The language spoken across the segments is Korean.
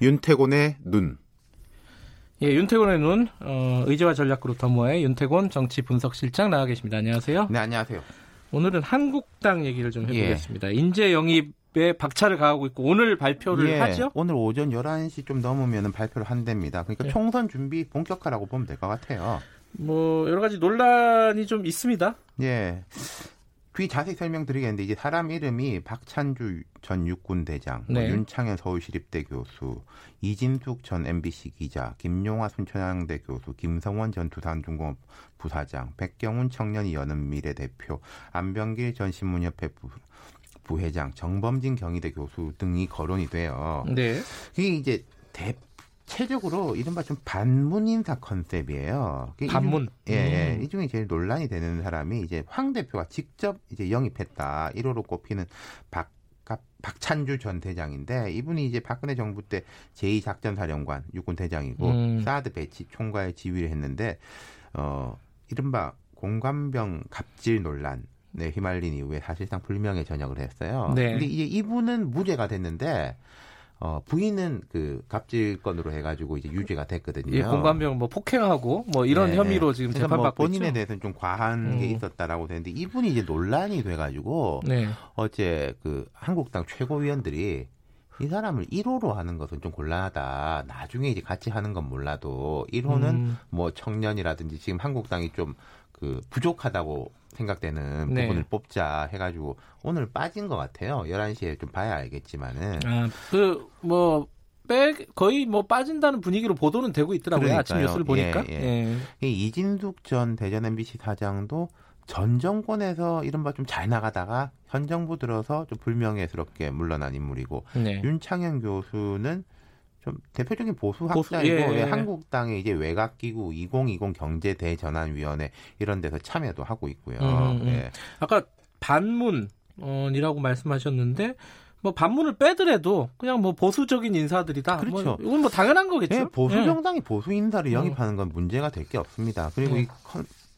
윤태곤의 눈. 예, 윤태곤의 눈, 어, 의제와 전략 그룹 더모의 윤태곤 정치 분석실장 나와 계십니다. 안녕하세요. 네, 안녕하세요. 오늘은 한국당 얘기를 좀 해보겠습니다. 예. 인재 영입에 박차를 가하고 있고 오늘 발표를 예, 하죠? 오늘 오전 11시 좀 넘으면 발표를 한답니다. 그러니까 예. 총선 준비 본격화라고 보면 될 것 같아요. 뭐 여러 가지 논란이 좀 있습니다. 예. 뒤 자세히 설명드리겠는데 이제 사람 이름이 박찬주 전 육군 대장, 뭐 네. 뭐 윤창현 서울시립대 교수, 이진숙 전 MBC 기자, 김용화 순천향대 교수, 김성원 전 두산중공업 부사장, 백경훈 청년이 여는 미래 대표, 안병길 전 신문협회 부, 부회장, 정범진 경희대 교수 등이 거론이 돼요. 네. 이게 이제 대, 체적으로 이른바 좀 반문 인사 컨셉이에요. 반문. 이 중, 예, 예. 음. 이 중에 제일 논란이 되는 사람이 이제 황 대표가 직접 이제 영입했다. 1호로 꼽히는 박 박찬주 전 대장인데 이분이 이제 박근혜 정부 때 제2작전사령관 육군 대장이고 음. 사드 배치 총괄 지휘를 했는데 어 이른바 공관병 갑질 논란 네, 휘말린 이후에 사실상 불명예 전역을 했어요. 네. 근데 이제 이분은 무죄가 됐는데 어, 부인은 그 갑질건으로 해가지고 이제 유죄가 됐거든요. 예, 공관병 뭐 폭행하고 뭐 이런 네. 혐의로 지금 뭐 재판받고 뭐 본인에 있죠? 대해서는 좀 과한 음. 게 있었다라고 되는데 이분이 이제 논란이 돼가지고 네. 어제 그 한국당 최고위원들이 이 사람을 1호로 하는 것은 좀 곤란하다. 나중에 이제 같이 하는 건 몰라도 1호는 음. 뭐 청년이라든지 지금 한국당이 좀 그 부족하다고 생각되는 네. 부분을 뽑자 해가지고 오늘 빠진 것 같아요. 11시에 좀 봐야 알겠지만은. 아, 그, 뭐, 빼, 거의 뭐 빠진다는 분위기로 보도는 되고 있더라고요. 그러니까요. 아침 뉴스를 보니까. 예, 예. 예. 이진숙 전 대전 MBC 사장도 전 정권에서 이른바 좀 잘 나가다가 현 정부 들어서 좀 불명예스럽게 물러난 인물이고 네. 윤창현 교수는 좀 대표적인 보수 학자이고 보수, 예, 예. 한국당의 이제 외곽기구 2020 경제 대전환위원회 이런 데서 참여도 하고 있고요. 음, 음. 음. 예. 아까 반문이라고 말씀하셨는데 뭐 반문을 빼더라도 그냥 뭐 보수적인 인사들이다. 뭐 그렇죠. 뭐 이건 뭐 당연한 거겠죠. 네, 보수 예. 정당이 보수 인사를 어. 영입하는 건 문제가 될 게 없습니다. 그리고 음. 이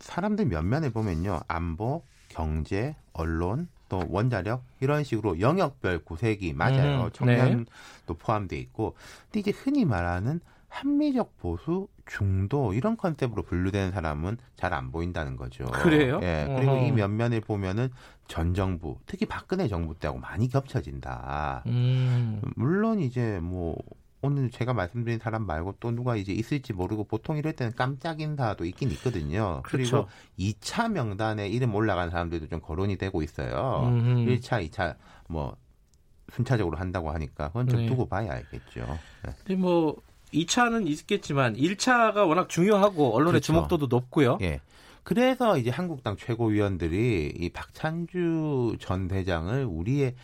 사람들 면면에 보면요, 안보, 경제, 언론, 또 원자력 이런 식으로 영역별 구색이 맞아요. 음, 청년도 네. 포함돼 있고. 근데 이제 흔히 말하는 합리적 보수 중도 이런 컨셉으로 분류되는 사람은 잘 안 보인다는 거죠. 그래요? 예. 그리고 어허. 이 면면을 보면은 전 정부, 특히 박근혜 정부 때하고 많이 겹쳐진다. 음. 물론 이제 뭐 오늘 제가 말씀드린 사람 말고 또 누가 이제 있을지 모르고 보통 이럴 때는 깜짝 인사도 있긴 있거든요. 그렇죠. 그리고 2차 명단에 이름 올라간 사람들도 좀 거론이 되고 있어요. 음흠. 1차, 2차 뭐 순차적으로 한다고 하니까 그건 좀 네. 두고 봐야 알겠죠. 네. 근데 뭐 2차는 있겠지만 1차가 워낙 중요하고 언론의 그렇죠. 주목도도 높고요. 예. 그래서 이제 한국당 최고위원들이 이 박찬주 전 대장을 우리의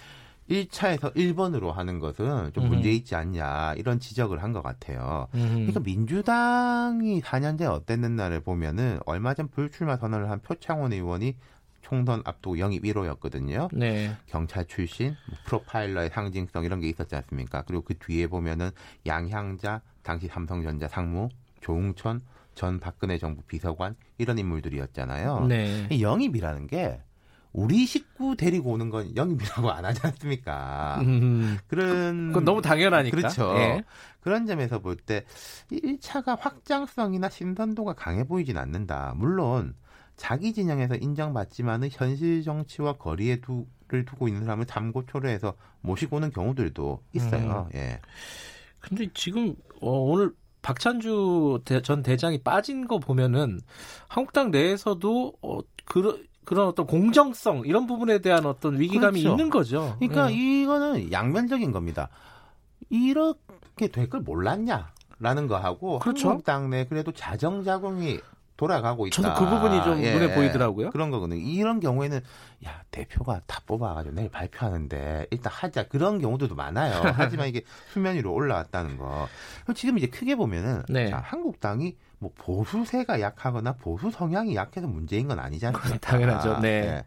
1차에서 1번으로 하는 것은 좀 문제 있지 않냐 이런 지적을 한 것 같아요. 음. 그러니까 민주당이 4년째 어땠는가를 보면은 얼마 전 불출마 선언을 한 표창원 의원이 총선 앞두고 영입 1호였거든요. 네. 경찰 출신, 뭐 프로파일러의 상징성 이런 게 있었지 않습니까? 그리고 그 뒤에 보면은 양향자, 당시 삼성전자 상무, 조웅천 전 박근혜 정부 비서관 이런 인물들이었잖아요. 네. 영입이라는 게 우리 식구 데리고 오는 건 영입이라고 안 하지 않습니까? 음, 그런 그건 너무 당연하니까. 그렇죠. 예. 그런 점에서 볼 때 1차가 확장성이나 신선도가 강해 보이진 않는다. 물론 자기 진영에서 인정받지만은 현실 정치와 거리에 두를 두고 있는 사람을 잠고초려해서 모시고 오는 경우들도 있어요. 음. 예. 근데 지금 어, 오늘 박찬주 대, 전 대장이 빠진 거 보면은 한국당 내에서도 어, 그 그런 어떤 공정성 이런 부분에 대한 어떤 위기감이 그렇죠. 있는 거죠. 그러니까 네. 이거는 양면적인 겁니다. 이렇게 될 걸 몰랐냐? 라는 거하고 그렇죠. 한국당 내 그래도 자정자공이 돌아가고 있다. 저도 그 부분이 좀 예, 눈에 보이더라고요. 그런 거거든요. 이런 경우에는 야 대표가 다 뽑아가지고 내일 발표하는데 일단 하자 그런 경우들도 많아요. 하지만 이게 수면 위로 올라왔다는 거. 지금 이제 크게 보면은 네. 자, 한국당이 뭐 보수세가 약하거나 보수 성향이 약해서 문제인 건 아니지 않습니까? 당연하죠. 네. 네.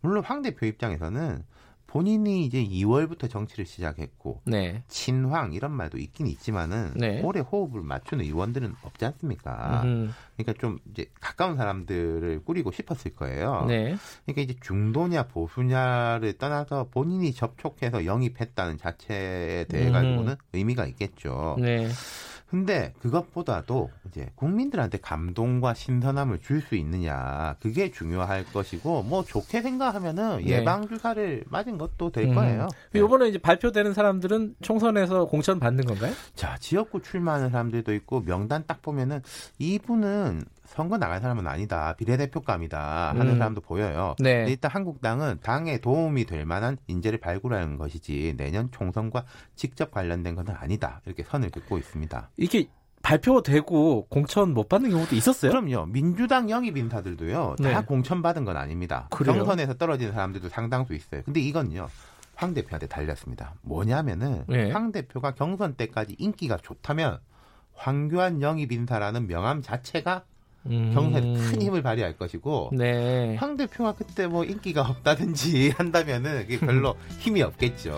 물론 황 대표 입장에서는 본인이 이제 2월부터 정치를 시작했고 네. 친황 이런 말도 있긴 있지만은 네. 오래 호흡을 맞추는 의원들은 없지 않습니까? 음, 그러니까 좀 이제 가까운 사람들을 꾸리고 싶었을 거예요. 네. 그러니까 이제 중도냐 보수냐를 떠나서 본인이 접촉해서 영입했다는 자체에 대해 음. 가지고는 의미가 있겠죠. 네. 근데 그것보다도 이제 국민들한테 감동과 신선함을 줄 수 있느냐 그게 중요할 것이고 뭐 좋게 생각하면은 네. 예방 주사를 맞은 것도 될 음. 거예요. 네. 이번에 이제 발표되는 사람들은 총선에서 공천 받는 건가요? 자 지역구 출마하는 사람들도 있고 명단 딱 보면은 이분은 선거 나갈 사람은 아니다 비례대표감이다 하는 음. 사람도 보여요. 네. 근데 일단 한국당은 당에 도움이 될 만한 인재를 발굴하는 것이지 내년 총선과 직접 관련된 것은 아니다 이렇게 선을 긋고 있습니다. 이게 발표되고 공천 못 받는 경우도 있었어요? 그럼요. 민주당 영입 인사들도요. 다 네. 공천 받은 건 아닙니다. 그래요? 경선에서 떨어지는 사람들도 상당수 있어요. 근데 이건요. 황 대표한테 달렸습니다. 뭐냐면은 네. 황 대표가 경선 때까지 인기가 좋다면 황교안 영입 인사라는 명함 자체가 음. 경선에 큰 힘을 발휘할 것이고 네. 황 대표가 그때 뭐 인기가 없다든지 한다면은 그게 별로 힘이 없겠죠.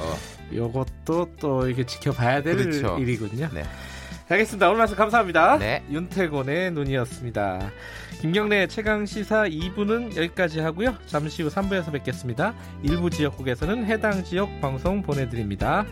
요것도 또 이게 지켜봐야 될 그렇죠. 일이군요. 네. 알겠습니다. 오늘 말씀 감사합니다. 네. 윤태곤의 눈이었습니다. 김경래 최강 시사 2부는 여기까지 하고요. 잠시 후 3부에서 뵙겠습니다. 일부 지역국에서는 해당 지역 방송 보내드립니다.